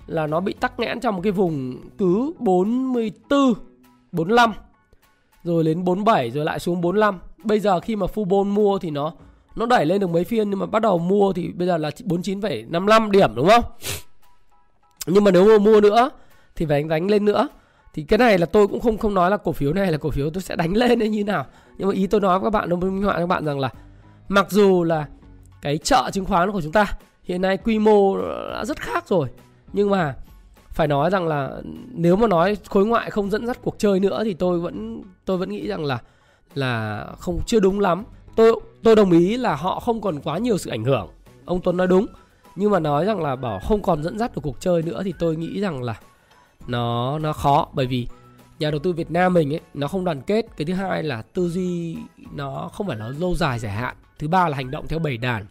S1: là nó bị tắc nghẽn trong một cái vùng cứ 44 45 rồi đến 47 rồi lại xuống 45 bây giờ khi mà Fubon mua thì nó nó đẩy lên được mấy phiên nhưng mà bắt đầu mua thì bây giờ là 49,55 điểm đúng không? Nhưng mà nếu mà mua nữa thì phải đánh lên nữa. Thì cái này là tôi cũng không không nói là cổ phiếu này là cổ phiếu tôi sẽ đánh lên hay như nào. Nhưng mà ý tôi nói với các bạn đồng minh họa các bạn rằng là mặc dù là cái chợ chứng khoán của chúng ta hiện nay quy mô đã rất khác rồi nhưng mà phải nói rằng là nếu mà nói khối ngoại không dẫn dắt cuộc chơi nữa thì tôi vẫn tôi vẫn nghĩ rằng là là không, chưa đúng lắm. Tôi tôi đồng ý là họ không còn quá nhiều sự ảnh hưởng. Ông Tuấn nói đúng. Nhưng mà nói rằng là bảo không còn dẫn dắt được cuộc chơi nữa thì tôi nghĩ rằng là nó nó khó. Bởi vì nhà đầu tư Việt Nam mình ấy, nó không đoàn kết. Cái thứ hai là tư duy nó không phải là lâu dài dài hạn. Thứ ba là hành động theo bầy đàn.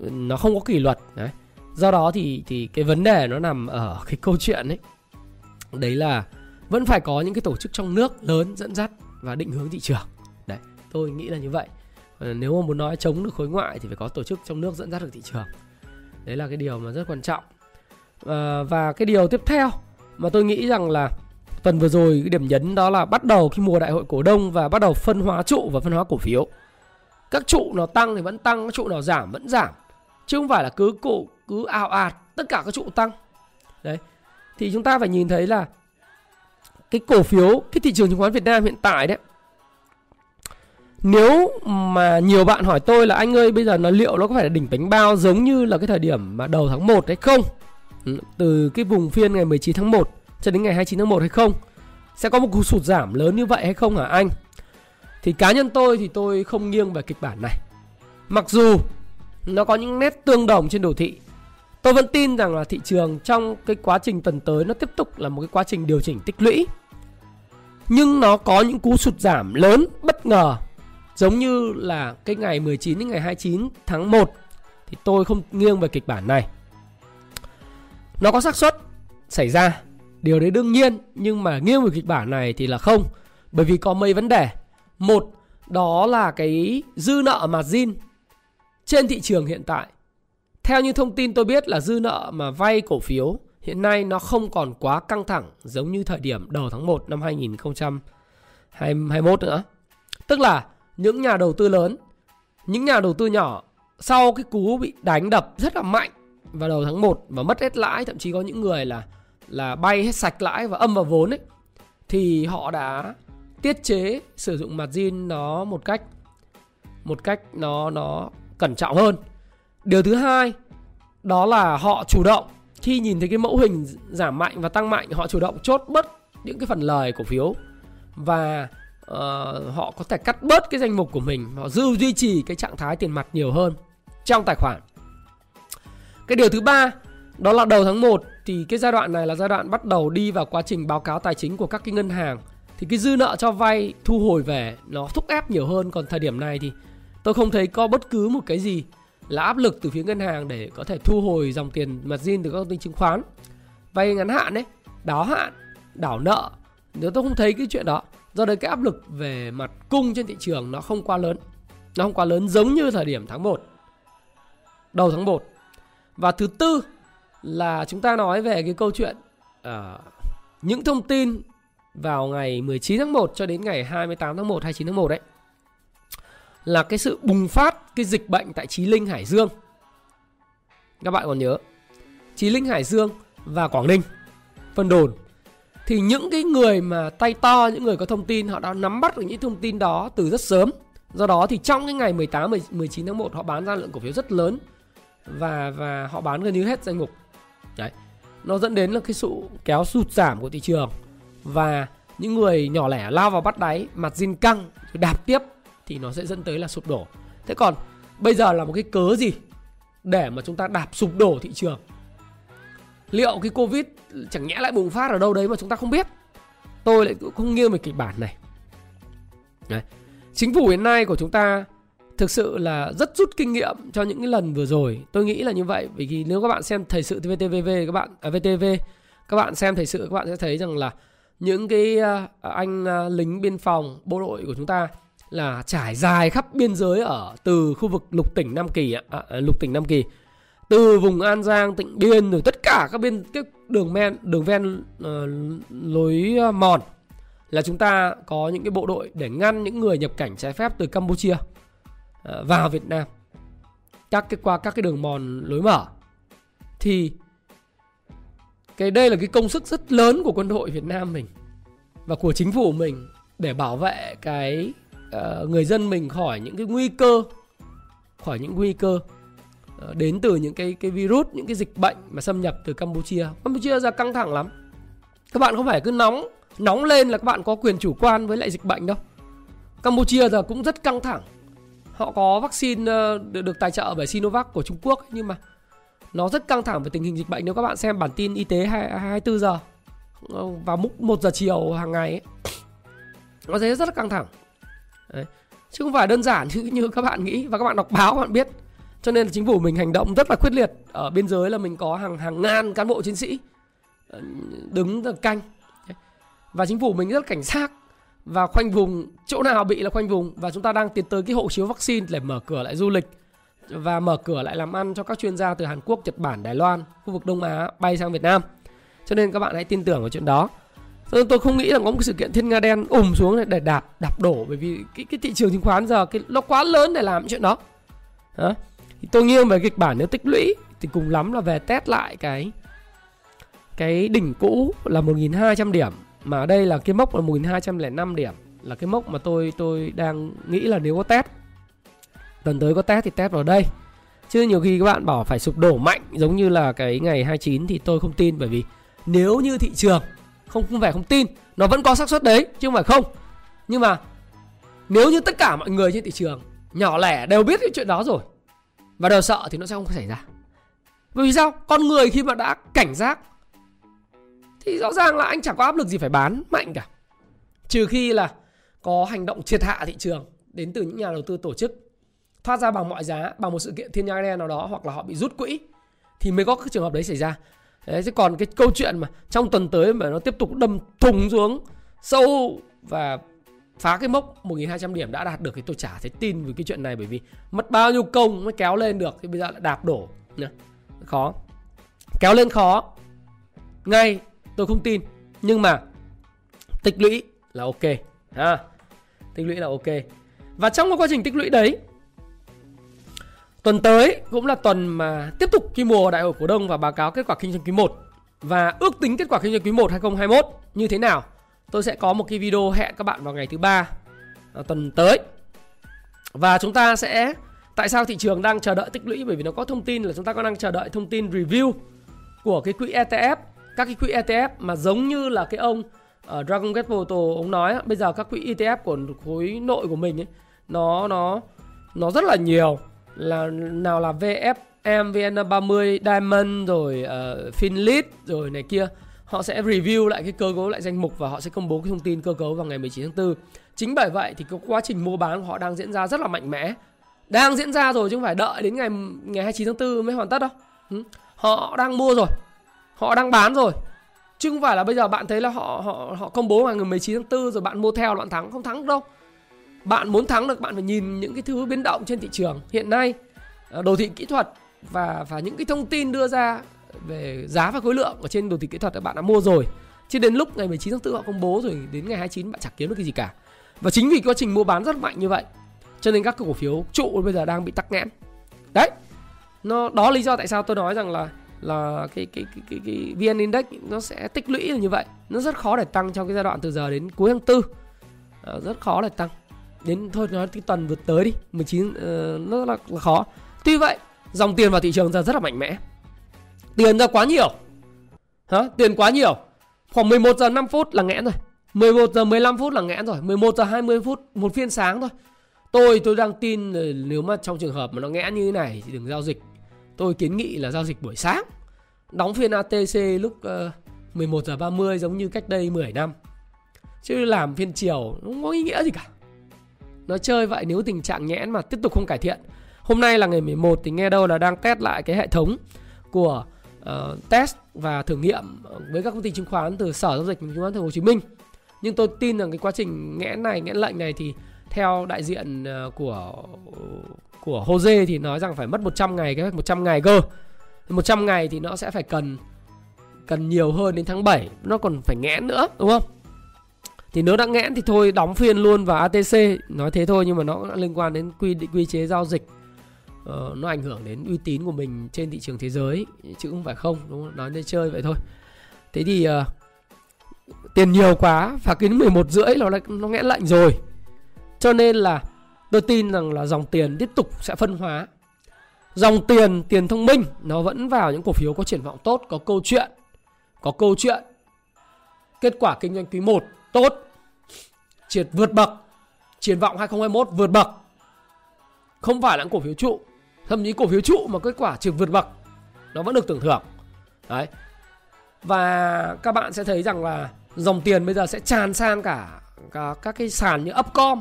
S1: Nó không có kỷ luật, đấy. Do đó thì thì cái vấn đề nó nằm ở cái câu chuyện ấy. Đấy là vẫn phải có những cái tổ chức trong nước lớn dẫn dắt và định hướng thị trường. Đấy tôi nghĩ là như vậy. Ờ, nếu mà muốn nói chống được khối ngoại thì phải có tổ chức trong nước dẫn dắt được thị trường. Đấy là cái điều mà rất quan trọng. À, và cái điều tiếp theo mà tôi nghĩ rằng là tuần vừa rồi cái điểm nhấn đó là bắt đầu khi mùa đại hội cổ đông và bắt đầu phân hóa trụ và phân hóa cổ phiếu. Các trụ nào tăng thì vẫn tăng các trụ nào giảm vẫn giảm chứ không phải là cứ cổ cứ ảo ạt tất cả các trụ tăng. Đấy thì chúng ta phải nhìn thấy là cái cổ phiếu, cái thị trường chứng khoán Việt Nam hiện tại đấy nếu mà nhiều bạn hỏi tôi là anh ơi, bây giờ nó liệu nó có phải là đỉnh bánh bao giống như là cái thời điểm mà đầu tháng 1 hay không ừ, từ cái vùng phiên ngày 19 tháng 1 cho đến ngày 29 tháng 1 hay không sẽ có một cú sụt giảm lớn như vậy hay không hả anh? Thì cá nhân tôi thì tôi không nghiêng về kịch bản này. Mặc dù nó có những nét tương đồng trên đồ thị, Tôi vẫn tin rằng là thị trường trong cái quá trình tuần tới nó tiếp tục là một cái quá trình điều chỉnh tích lũy. Nhưng nó có những cú sụt giảm lớn bất ngờ giống như là cái ngày 19 đến ngày 29 tháng 1 thì tôi không nghiêng về kịch bản này. Nó có xác suất xảy ra, điều đấy đương nhiên nhưng mà nghiêng về kịch bản này thì là không bởi vì có mấy vấn đề. Một đó là cái dư nợ margin trên thị trường hiện tại theo như thông tin tôi biết là dư nợ mà vay cổ phiếu hiện nay nó không còn quá căng thẳng giống như thời điểm đầu tháng 1 năm 2021 nữa. Tức là những nhà đầu tư lớn, những nhà đầu tư nhỏ sau cái cú bị đánh đập rất là mạnh vào đầu tháng 1 và mất hết lãi, thậm chí có những người là là bay hết sạch lãi và âm vào vốn ấy thì họ đã tiết chế sử dụng margin nó một cách một cách nó nó cẩn trọng hơn Điều thứ hai đó là họ chủ động khi nhìn thấy cái mẫu hình giảm mạnh và tăng mạnh họ chủ động chốt bớt những cái phần lời cổ phiếu. Và uh, họ có thể cắt bớt cái danh mục của mình họ dư duy trì cái trạng thái tiền mặt nhiều hơn trong tài khoản. Cái điều thứ ba đó là đầu tháng 1 thì cái giai đoạn này là giai đoạn bắt đầu đi vào quá trình báo cáo tài chính của các cái ngân hàng. Thì cái dư nợ cho vay thu hồi về nó thúc ép nhiều hơn. Còn thời điểm này thì tôi không thấy có bất cứ một cái gì là áp lực từ phía ngân hàng để có thể thu hồi dòng tiền mặt zin từ các công ty chứng khoán. Vay ngắn hạn đấy đáo hạn đảo nợ. Nếu tôi không thấy cái chuyện đó do đấy cái áp lực về mặt cung trên thị trường nó không quá lớn. Nó không quá lớn giống như thời điểm tháng 1 đầu tháng 1 và thứ tư là chúng ta nói về cái câu chuyện uh, những thông tin vào ngày 19 tháng 1 cho đến ngày 28 tháng 1 29 tháng 1 đấy là cái sự bùng phát cái dịch bệnh tại Chí Linh Hải Dương. Các bạn còn nhớ Chí Linh Hải Dương và Quảng Ninh Vân Đồn thì những cái người mà tay to những người có thông tin họ đã nắm bắt được những thông tin đó từ rất sớm. Do đó thì trong cái ngày 18 19 tháng 1 họ bán ra lượng cổ phiếu rất lớn và và họ bán gần như hết danh mục. Đấy. Nó dẫn đến là cái sự kéo sụt giảm của thị trường và những người nhỏ lẻ lao vào bắt đáy, mặt zin căng, đạp tiếp thì nó sẽ dẫn tới là sụp đổ. Thế còn bây giờ là một cái cớ gì để mà chúng ta đạp sụp đổ thị trường? Liệu cái Covid chẳng nhẽ lại bùng phát ở đâu đấy mà chúng ta không biết? Tôi lại không nghiêng về kịch bản này. Đấy. Chính phủ hiện nay của chúng ta thực sự là rất rút kinh nghiệm cho những cái lần vừa rồi. Tôi nghĩ là như vậy vì khi nếu các bạn xem thời sự VTV các bạn à, VTV các bạn xem thời sự các bạn sẽ thấy rằng là những cái à, anh à, lính biên phòng bộ đội của chúng ta là trải dài khắp biên giới ở từ khu vực lục tỉnh Nam Kỳ à, à, lục tỉnh Nam Kỳ. Từ vùng An Giang, Tịnh Biên rồi tất cả các biên các đường men đường ven uh, lối ờ, mòn là chúng ta có những cái bộ đội để ngăn những người nhập cảnh trái phép từ Campuchia uh, vào Việt Nam. Các cái qua các cái đường mòn lối mở. Thì cái đây là cái công sức rất lớn của quân đội Việt Nam mình và của chính phủ mình để bảo vệ cái uh, người dân mình khỏi những cái nguy cơ khỏi những nguy cơ uh, đến từ những cái cái virus những cái dịch bệnh mà xâm nhập từ Campuchia. Campuchia ra căng thẳng lắm. Các bạn không phải cứ nóng nóng lên là các bạn có quyền chủ quan với lại dịch bệnh đâu. Campuchia giờ cũng rất căng thẳng. Họ có vaccine uh, được, được tài trợ bởi Sinovac của Trung Quốc nhưng mà nó rất căng thẳng về tình hình dịch bệnh. Nếu các bạn xem bản tin y tế 24 giờ vào lúc 1 giờ chiều hàng ngày ấy, nó thấy rất là căng thẳng. Đấy. chứ không phải đơn giản như như các bạn nghĩ và các bạn đọc báo các bạn biết. Cho nên là chính phủ mình hành động rất là quyết liệt. Ở biên giới là mình có hàng hàng ngàn cán bộ chiến sĩ ờ, đứng canh. Và chính phủ mình rất cảnh giác và khoanh vùng. Chỗ nào bị là khoanh vùng. Và chúng ta đang tiến tới cái hộ chiếu vaccine để mở cửa lại du lịch và mở cửa lại làm ăn cho các chuyên gia từ Hàn Quốc, Nhật Bản, Đài Loan, khu vực Đông Á bay sang Việt Nam. Cho nên các bạn hãy tin tưởng vào chuyện đó tôi, tôi không nghĩ là có một sự kiện thiên nga đen ùm xuống để đạp đạp đổ bởi vì cái cái thị trường chứng khoán giờ cái nó quá lớn để làm chuyện đó. Đó thì tôi nghiêng về kịch bản nếu tích lũy thì cùng lắm là về test lại cái cái đỉnh cũ là 1.200 điểm mà ở đây là cái mốc là 1.205 điểm là cái mốc mà tôi tôi đang nghĩ là nếu có test tuần tới có test thì test vào đây. Chứ nhiều khi các bạn bảo phải sụp đổ mạnh giống như là cái ngày 29 thì tôi không tin bởi vì nếu như thị trường không không vẻ không tin, nó vẫn có xác suất đấy, chứ không phải không. Nhưng mà nếu như tất cả mọi người trên thị trường nhỏ lẻ đều biết cái chuyện đó rồi và đều sợ thì nó sẽ không xảy ra. Bởi vì sao? Con người khi mà đã cảnh giác thì rõ ràng là anh chẳng có áp lực gì phải bán mạnh cả. Trừ khi là có hành động triệt hạ thị trường đến từ những nhà đầu tư tổ chức, thoát ra bằng mọi giá, bằng một sự kiện thiên nhai đen nào đó hoặc là họ bị rút quỹ thì mới có cái trường hợp đấy xảy ra đấy, chứ còn cái câu chuyện mà trong tuần tới mà nó tiếp tục đâm thùng xuống sâu và phá cái mốc 1.200 điểm đã đạt được thì tôi chả thấy tin về cái chuyện này bởi vì mất bao nhiêu công mới kéo lên được, thì bây giờ lại đạp đổ Nha. khó. Kéo lên khó. Ngay, tôi không tin. Nhưng mà tích lũy là ok, ha. Tích lũy là ok. Và trong cái quá trình tích lũy đấy tuần tới cũng là tuần mà tiếp tục cái mùa đại hội cổ đông và báo cáo kết quả kinh doanh quý 1 và ước tính kết quả kinh doanh quý 1 2021 như thế nào? Tôi sẽ có một cái video hẹn các bạn vào ngày thứ ba à, tuần tới. Và chúng ta sẽ tại sao thị trường đang chờ đợi tích lũy? Bởi vì nó có thông tin là chúng ta có đang chờ đợi thông tin review của cái quỹ ETF các cái quỹ ETF mà giống như là cái ông ở uh, Dragon Gate Portal ông nói bây giờ các quỹ ETF của khối nội của mình ấy nó nó nó rất là nhiều là nào là VFM, VN30, Diamond rồi uh, Finlit rồi này kia họ sẽ review lại cái cơ cấu lại danh mục và họ sẽ công bố cái thông tin cơ cấu vào ngày 19 tháng 4. Chính bởi vậy thì cái quá trình mua bán của họ đang diễn ra rất là mạnh mẽ. Đang diễn ra rồi chứ không phải đợi đến ngày ngày 29 tháng 4 mới hoàn tất đâu. Ừ. Họ đang mua rồi. Họ đang bán rồi. Chứ không phải là bây giờ bạn thấy là họ họ họ công bố vào ngày 19 tháng 4 rồi bạn mua theo loạn bạn thắng, không thắng được đâu. Bạn muốn thắng được bạn phải nhìn những cái thứ biến động trên thị trường hiện nay, à, đồ thị kỹ thuật và và những cái thông tin đưa ra về giá và khối lượng ở trên đồ thị kỹ thuật các bạn đã mua rồi. Chứ đến lúc ngày 19 tháng 4 họ công bố rồi đến ngày 29 bạn chẳng kiếm được cái gì cả. Và chính vì quá trình mua bán rất mạnh như vậy cho nên các cổ phiếu trụ bây giờ đang bị tắc nghẽn. Đấy. Nó đó lý do tại sao tôi nói rằng là là cái cái cái cái, cái VN Index nó sẽ tích lũy là như vậy. Nó rất khó để tăng trong cái giai đoạn từ giờ đến cuối tháng tư, À, rất khó để tăng. Đến thôi nói cái tuần vượt tới đi, 19 uh, ờ, nó rất là, là khó. Tuy vậy, dòng tiền vào thị trường ra rất là mạnh mẽ. Tiền ra quá nhiều. Hả? Tiền quá nhiều. Khoảng 11 giờ 5 phút là nghẽn rồi. 11 giờ 15 phút là nghẽn rồi. 11 giờ 20 phút một phiên sáng thôi. Tôi tôi đang tin nếu mà trong trường hợp mà nó nghẽn như thế này thì đừng giao dịch. Tôi kiến nghị là giao dịch buổi sáng. Đóng phiên ATC lúc ờ, uh, 11 giờ 30 giống như cách đây 10 năm. Chứ làm phiên chiều không có ý nghĩa gì cả. Nó chơi vậy nếu tình trạng nhẽn mà tiếp tục không cải thiện. Hôm nay là ngày 11 thì nghe đâu là đang test lại cái hệ thống của uh, test và thử nghiệm với các công ty chứng khoán từ sở giao dịch chứng khoán thành phố Hồ Chí Minh. Nhưng tôi tin rằng cái quá trình nghẽn này, nghẽn lệnh này thì theo đại diện ờ, của của Jose thì nói rằng phải mất 100 ngày, cái 100 ngày cơ. 100 ngày thì nó sẽ phải cần cần nhiều hơn đến tháng 7, nó còn phải nghẽn nữa, đúng không? Thì nếu đã nghẽn thì thôi đóng phiên luôn vào ATC, nói thế thôi nhưng mà nó liên quan đến quy định quy chế giao dịch. Uh, nó ảnh hưởng đến uy tín của mình trên thị trường thế giới chứ không phải không đúng không? nói nên chơi vậy thôi. Thế thì uh, tiền nhiều quá và cái 11 rưỡi nó nó nghẽn lạnh rồi. Cho nên là tôi tin rằng là dòng tiền tiếp tục sẽ phân hóa. Dòng tiền tiền thông minh nó vẫn vào những cổ phiếu có triển vọng tốt có câu chuyện có câu chuyện. Kết quả kinh doanh quý 1 tốt. Triệt vượt bậc triển vọng 2021 vượt bậc. Không phải là cổ phiếu trụ thậm chí cổ phiếu trụ mà kết quả triệt vượt bậc nó vẫn được tưởng thưởng. Đấy. Và các bạn sẽ thấy rằng là dòng tiền bây giờ sẽ tràn sang cả, cả các cái sàn như Upcom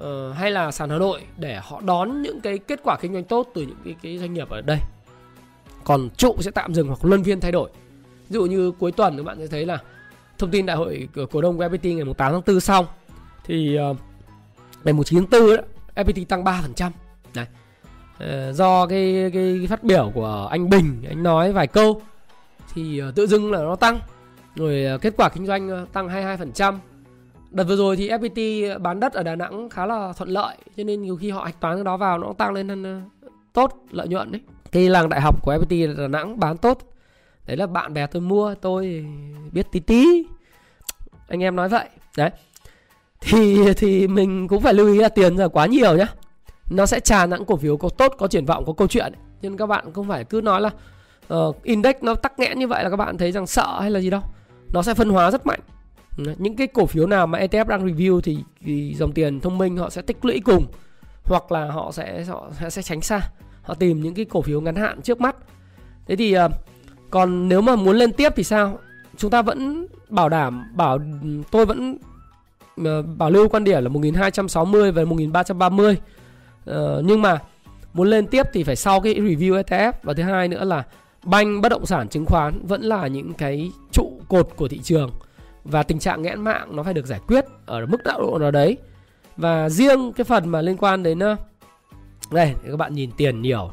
S1: uh, hay là sàn Hà Nội để họ đón những cái kết quả kinh doanh tốt từ những cái, cái doanh nghiệp ở đây. Còn trụ sẽ tạm dừng hoặc luân phiên thay đổi. Ví dụ như cuối tuần các bạn sẽ thấy là thông tin đại hội cổ đông của FPT ngày 8 tháng 4 xong thì uh, ngày 9 tháng 4 đó, FPT tăng 3% Đấy. Uh, do cái, cái phát biểu của anh Bình anh nói vài câu thì uh, tự dưng là nó tăng. Rồi uh, kết quả kinh doanh tăng 22% đợt vừa rồi thì FPT bán đất ở Đà Nẵng khá là thuận lợi cho nên nhiều khi họ hạch toán cái đó vào nó tăng lên hơn tốt lợi nhuận đấy. Cái làng đại học của FPT Đà Nẵng bán tốt đấy là bạn bè tôi mua tôi biết tí tí. Anh em nói vậy. Đấy. Thì thì mình cũng phải lưu ý là tiền giờ quá nhiều nhá. Nó sẽ tràn những cổ phiếu có tốt có triển vọng có câu chuyện. Nhưng nên các bạn không phải cứ nói là uh, index nó tắc nghẽn như vậy là các bạn thấy rằng sợ hay là gì đâu. Nó sẽ phân hóa rất mạnh. Những cái cổ phiếu nào mà ETF đang review thì, thì dòng tiền thông minh họ sẽ tích lũy cùng. Hoặc là họ sẽ họ sẽ tránh xa. Họ tìm những cái cổ phiếu ngắn hạn trước mắt. Thế thì uh, còn nếu mà muốn lên tiếp thì sao? Chúng ta vẫn bảo đảm bảo tôi vẫn ờ, bảo lưu quan điểm là 1260 và 1330 uh, nhưng mà muốn lên tiếp thì phải sau cái review ETF và thứ hai nữa là banh bất động sản chứng khoán vẫn là những cái trụ cột của thị trường. Và tình trạng nghẽn mạng nó phải được giải quyết ở mức độ nào đấy. Và riêng cái phần mà liên quan đến ờ, đây các bạn nhìn tiền nhiều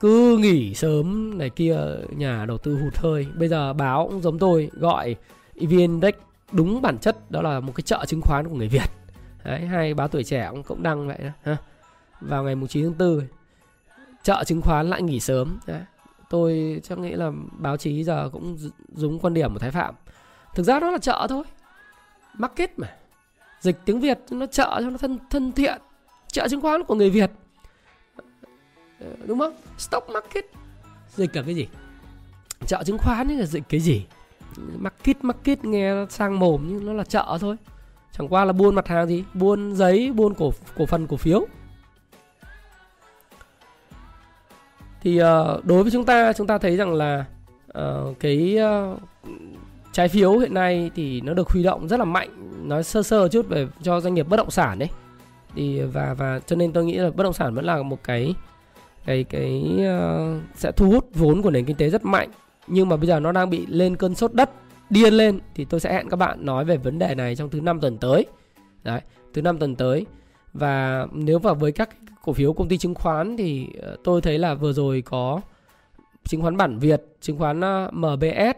S1: cứ nghỉ sớm này kia, nhà đầu tư hụt hơi. Bây giờ báo cũng giống tôi, gọi EV Index đúng bản chất, đó là một cái chợ chứng khoán của người Việt. Đấy, hai báo tuổi trẻ cũng cũng đăng vậy đó, ha. Vào ngày 9 tháng 4 chợ chứng khoán lại nghỉ sớm. Đấy. tôi chắc nghĩ là báo chí giờ cũng đúng quan điểm của Thái Phạm. Thực ra nó là chợ thôi, market mà. Dịch tiếng Việt nó chợ cho nó thân thân thiện. Chợ chứng khoán của người Việt. Ờ, đúng không? Stock market. Dịch cả cái gì? Chợ chứng khoán là dịch cái gì? Market market nghe sang mồm nhưng nó là chợ thôi. Chẳng qua là buôn mặt hàng gì? Buôn giấy buôn cổ cổ phần cổ phiếu. Thì ờ, đối với chúng ta chúng ta thấy rằng là uh, cái uh, trái phiếu hiện nay thì nó được huy động rất là mạnh. Nói sơ sơ chút về cho doanh nghiệp bất động sản đấy thì và và cho nên tôi nghĩ là bất động sản vẫn là một cái cái cái uh, sẽ thu hút vốn của nền kinh tế rất mạnh. Nhưng mà bây giờ nó đang bị lên cơn sốt đất điên lên thì tôi sẽ hẹn các bạn nói về vấn đề này trong thứ năm tuần tới. Đấy thứ năm tuần tới. Và nếu vào với các cổ phiếu công ty chứng khoán thì ờ, tôi thấy là vừa rồi có chứng khoán bản Việt chứng khoán ờ, MBS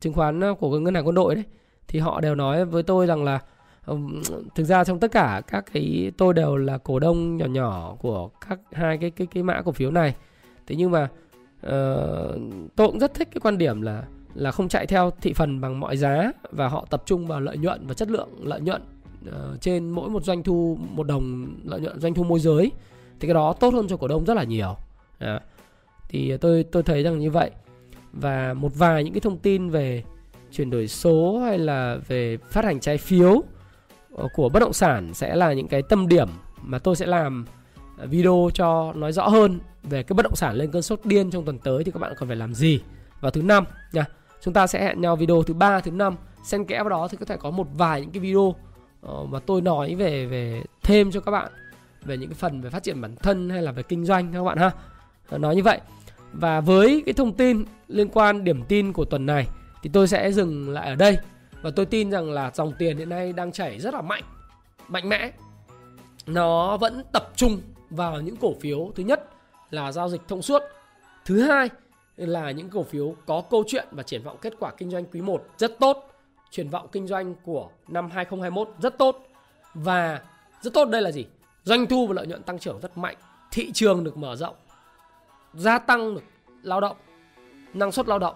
S1: chứng khoán của ngân hàng quân đội đấy thì họ đều nói với tôi rằng là thực ra trong tất cả các cái tôi đều là cổ đông nhỏ nhỏ của các hai cái cái cái mã cổ phiếu này. Thế nhưng mà uh, tôi cũng rất thích cái quan điểm là là không chạy theo thị phần bằng mọi giá và họ tập trung vào lợi nhuận và chất lượng lợi nhuận uh, trên mỗi một doanh thu một đồng lợi nhuận doanh thu môi giới. Thì cái đó tốt hơn cho cổ đông rất là nhiều. À, thì tôi tôi thấy rằng như vậy. Và một vài những cái thông tin về chuyển đổi số hay là về phát hành trái phiếu Ờ, của bất động sản sẽ là những cái tâm điểm mà tôi sẽ làm ờ, video cho nói rõ hơn về cái bất động sản lên cơn sốt điên trong tuần tới thì các bạn còn phải làm gì. Vào thứ năm nha, chúng ta sẽ hẹn nhau video thứ ba, thứ năm. Xen kẽ vào đó thì có thể có một vài những cái video ờ, mà tôi nói về về thêm cho các bạn, về những cái phần về phát triển bản thân hay là về kinh doanh các bạn ha. Nói như vậy. Và với cái thông tin liên quan điểm tin của tuần này thì tôi sẽ dừng lại ở đây và tôi tin rằng là dòng tiền hiện nay đang chảy rất là mạnh mạnh mẽ. Nó vẫn tập trung vào những cổ phiếu. Thứ nhất là giao dịch thông suốt. Thứ hai là những cổ phiếu có câu chuyện và triển vọng kết quả kinh doanh quý 1 rất tốt. Triển vọng kinh doanh của năm 2021 rất tốt. Và rất tốt đây là gì? Doanh thu và lợi nhuận tăng trưởng rất mạnh. Thị trường được mở rộng. Gia tăng được lao động, năng suất lao động.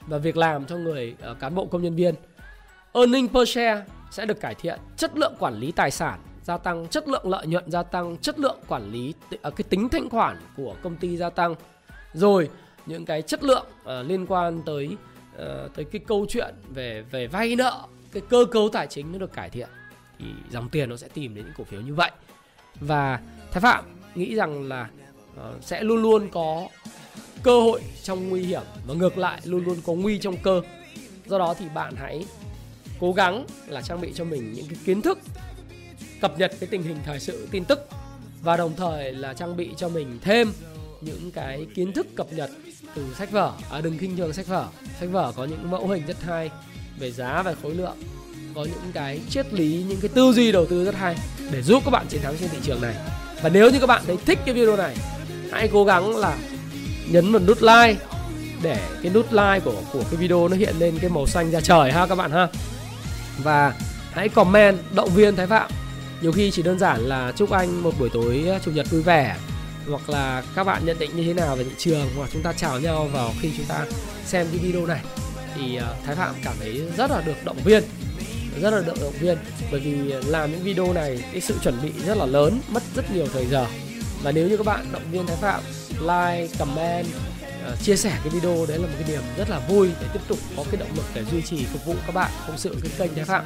S1: Và việc làm cho người ờ, cán bộ công nhân viên earning per share sẽ được cải thiện chất lượng quản lý tài sản gia tăng chất lượng lợi nhuận gia tăng chất lượng quản lý à, cái tính thanh khoản của công ty gia tăng. Rồi những cái chất lượng uh, liên quan tới uh, tới cái câu chuyện về về vay nợ cái cơ cấu tài chính nó được cải thiện thì dòng tiền nó sẽ tìm đến những cổ phiếu như vậy. Và thái phạm nghĩ rằng là uh, sẽ luôn luôn có cơ hội trong nguy hiểm và ngược lại luôn luôn có nguy trong cơ. Do đó thì bạn hãy cố gắng là trang bị cho mình những cái kiến thức, cập nhật cái tình hình thời sự, tin tức và đồng thời là trang bị cho mình thêm những cái kiến thức cập nhật từ sách vở. À đừng khinh thường sách vở. Sách vở có những mẫu hình rất hay về giá và khối lượng, có những cái triết lý, những cái tư duy đầu tư rất hay để giúp các bạn chiến thắng trên thị trường này. Và nếu như các bạn thấy thích cái video này, hãy cố gắng là nhấn vào nút like để cái nút like của của cái video nó hiện lên cái màu xanh ra trời ha các bạn ha và hãy comment, động viên thái phạm. Nhiều khi chỉ đơn giản là chúc anh một buổi tối à, chủ nhật vui vẻ, hoặc là các bạn nhận định như thế nào về thị trường, hoặc chúng ta chào nhau vào khi chúng ta xem cái video này. Thì à, thái phạm cảm thấy rất là được động viên, rất là được động viên. Bởi vì làm những video này, cái sự chuẩn bị rất là lớn, mất rất nhiều thời giờ. Và nếu như các bạn động viên thái phạm, like, comment uh, chia sẻ cái video đấy là một cái niềm rất là vui để tiếp tục có cái động lực để duy trì phục vụ các bạn không sự cái kênh Thái Phạm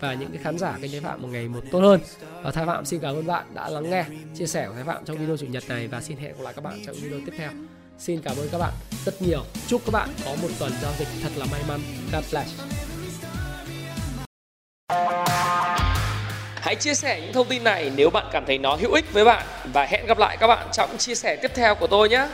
S1: và những cái khán giả kênh Thái Phạm một ngày một tốt hơn. Và Thái Phạm xin cảm ơn bạn đã lắng nghe, chia sẻ của Thái Phạm trong video chủ nhật này và xin hẹn gặp lại các bạn trong video tiếp theo. Xin cảm ơn các bạn rất nhiều. Chúc các bạn có một tuần giao dịch thật là may mắn. God bless. Hãy chia sẻ những thông tin này nếu bạn cảm thấy nó hữu ích với bạn và hẹn gặp lại các bạn trong chia sẻ tiếp theo của tôi nhé.